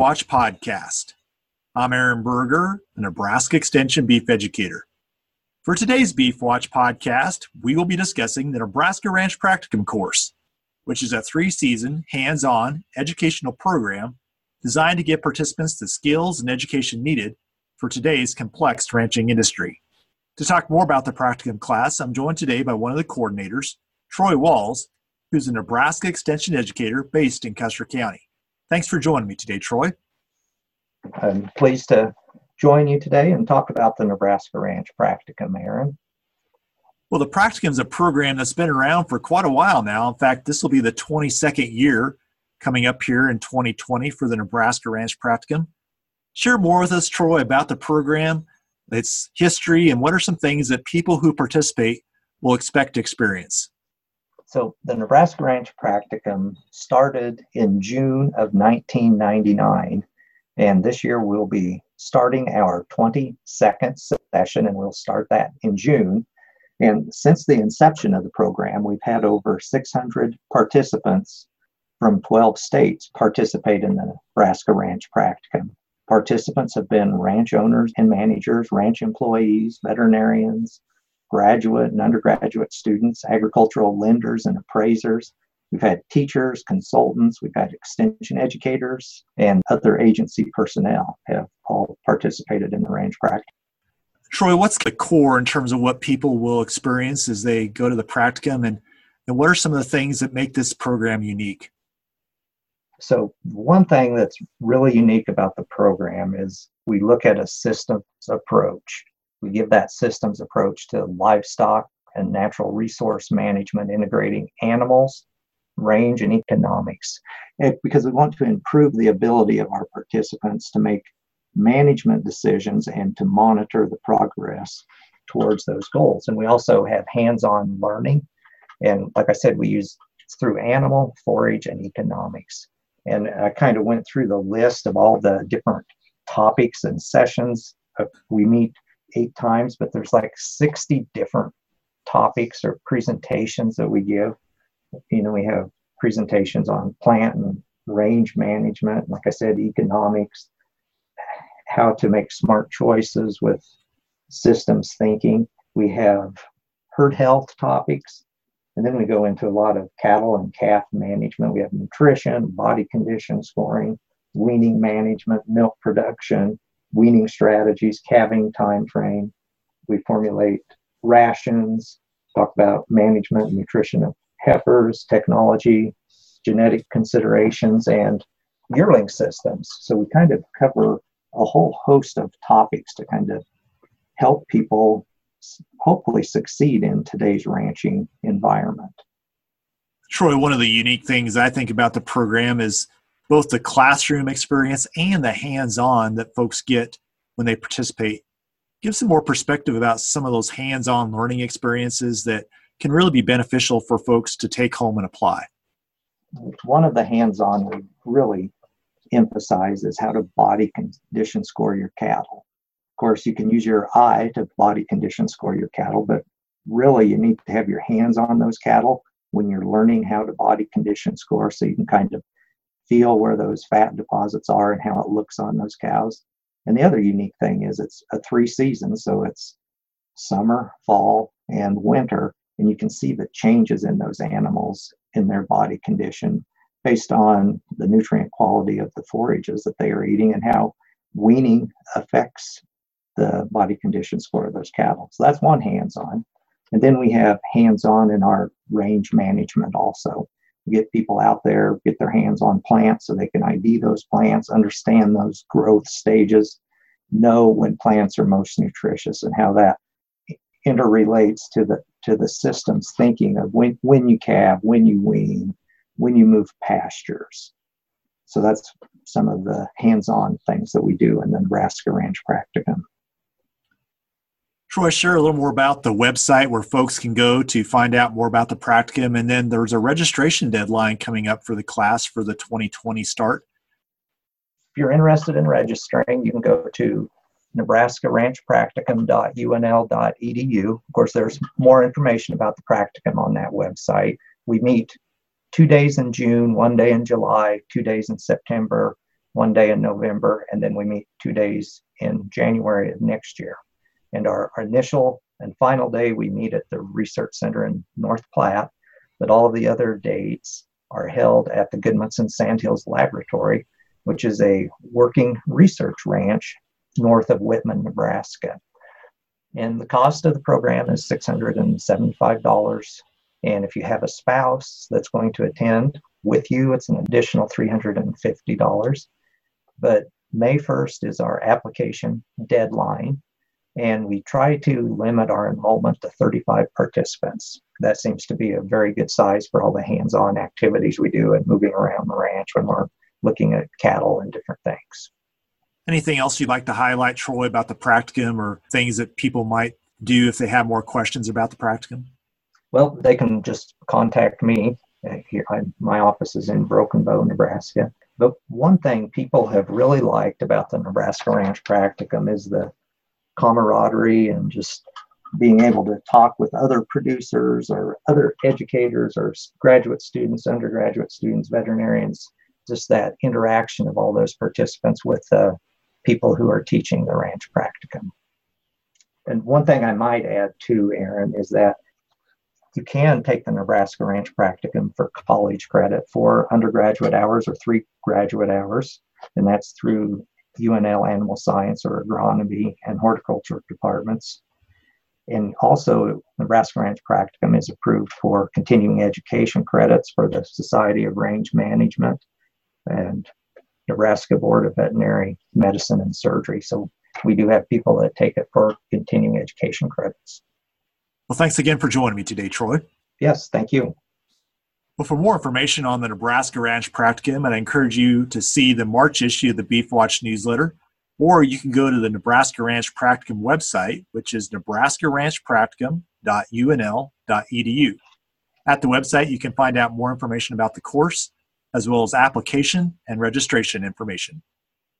Watch podcast. I'm Aaron Berger, a Nebraska Extension beef educator. For today's Beef Watch podcast, we will be discussing the Nebraska Ranch Practicum course, which is a three season, hands on educational program designed to give participants the skills and education needed for today's complex ranching industry. To talk more about the practicum class, I'm joined today by one of the coordinators, Troy Walz, who's a Nebraska Extension educator based in Custer County. Thanks for joining me today, Troy. I'm pleased to join you today and talk about the Nebraska Ranch Practicum, Aaron. Well, the Practicum is a program that's been around for quite a while now. In fact, this will be the 22nd year coming up here in 2020 for the Nebraska Ranch Practicum. Share more with us, Troy, about the program, its history, and what are some things that people who participate will expect to experience. So the Nebraska Ranch Practicum started in June of 1999, and this year we'll be starting our 22nd session, and we'll start that in June. And since the inception of the program, we've had over 600 participants from 12 states participate in the Nebraska Ranch Practicum. Participants have been ranch owners and managers, ranch employees, veterinarians, graduate and undergraduate students, agricultural lenders and appraisers. We've had teachers, consultants, we've had extension educators, and other agency personnel have all participated in the Ranch Practicum. Troy, what's the core in terms of what people will experience as they go to the practicum, and, and what are some of the things that make this program unique? So, one thing that's really unique about the program is we look at a systems approach. We give that systems approach to livestock and natural resource management, integrating animals, range, and economics, it, because we want to improve the ability of our participants to make management decisions and to monitor the progress towards those goals. And we also have hands on learning. And like I said, we use through animal, forage, and economics. And I kind of went through the list of all the different topics and sessions. Uh, we meet eight times, but there's like 60 different topics or presentations that we give. You know, we have presentations on plant and range management, like I said, economics, how to make smart choices with systems thinking. We have herd health topics, and then we go into a lot of cattle and calf management. We have nutrition, body condition scoring, weaning management, milk production, weaning strategies, calving time frame. We formulate rations, talk about management and nutrition of heifers, technology, genetic considerations, and yearling systems. So we kind of cover a whole host of topics to kind of help people hopefully succeed in today's ranching environment. Troy, one of the unique things I think about the program is both the classroom experience and the hands on that folks get when they participate. Give some more perspective about some of those hands on learning experiences that can really be beneficial for folks to take home and apply. One of the hands on we really emphasize is how to body condition score your cattle. Of course, you can use your eye to body condition score your cattle, but really you need to have your hands on those cattle when you're learning how to body condition score so you can kind of feel where those fat deposits are and how it looks on those cows. And the other unique thing is it's a three season, so it's summer, fall, and winter, and you can see the changes in those animals in their body condition based on the nutrient quality of the forages that they are eating and how weaning affects the body condition score of those cattle. So that's one hands on. And then we have hands on in our range management also get people out there, get their hands on plants so they can ID those plants, understand those growth stages, know when plants are most nutritious and how that interrelates to the to the systems thinking of when when you calve, when you wean, when you move pastures. So that's some of the hands-on things that we do in the Nebraska Ranch Practicum. Troy, share a little more about the website where folks can go to find out more about the practicum. And then there's a registration deadline coming up for the class for the 2020 start. If you're interested in registering, you can go to nebraskaranchpracticum.unl.edu. Of course, there's more information about the practicum on that website. We meet two days in June, one day in July, two days in September, one day in November, and then we meet two days in January of next year. And our, our initial and final day, we meet at the Research Center in North Platte, but all of the other dates are held at the Gudmundsen Sandhills Laboratory, which is a working research ranch north of Whitman, Nebraska. And the cost of the program is $675. And if you have a spouse that's going to attend with you, it's an additional $350. But May 1st is our application deadline, and we try to limit our enrollment to 35 participants. That seems to be a very good size for all the hands on activities we do and moving around the ranch when we're looking at cattle and different things. Anything else you'd like to highlight, Troy, about the practicum or things that people might do if they have more questions about the practicum? Well, they can just contact me. Uh, here, I, my office is in Broken Bow, Nebraska. But one thing people have really liked about the Nebraska Ranch Practicum is the camaraderie and just being able to talk with other producers or other educators or graduate students, undergraduate students, veterinarians, just that interaction of all those participants with the people who are teaching the ranch practicum. And one thing I might add too, Aaron, is that you can take the Nebraska Ranch Practicum for college credit for undergraduate hours or three graduate hours, and that's through UNL Animal Science or Agronomy and Horticulture departments. And also, Nebraska Ranch Practicum is approved for continuing education credits for the Society of Range Management and Nebraska Board of Veterinary Medicine and Surgery. So we do have people that take it for continuing education credits. Well, thanks again for joining me today, Troy. Yes, thank you. Well, for more information on the Nebraska Ranch Practicum, I encourage you to see the March issue of the Beef Watch newsletter, or you can go to the Nebraska Ranch Practicum website, which is nebraskaranchpracticum.unl.edu. At the website, you can find out more information about the course, as well as application and registration information.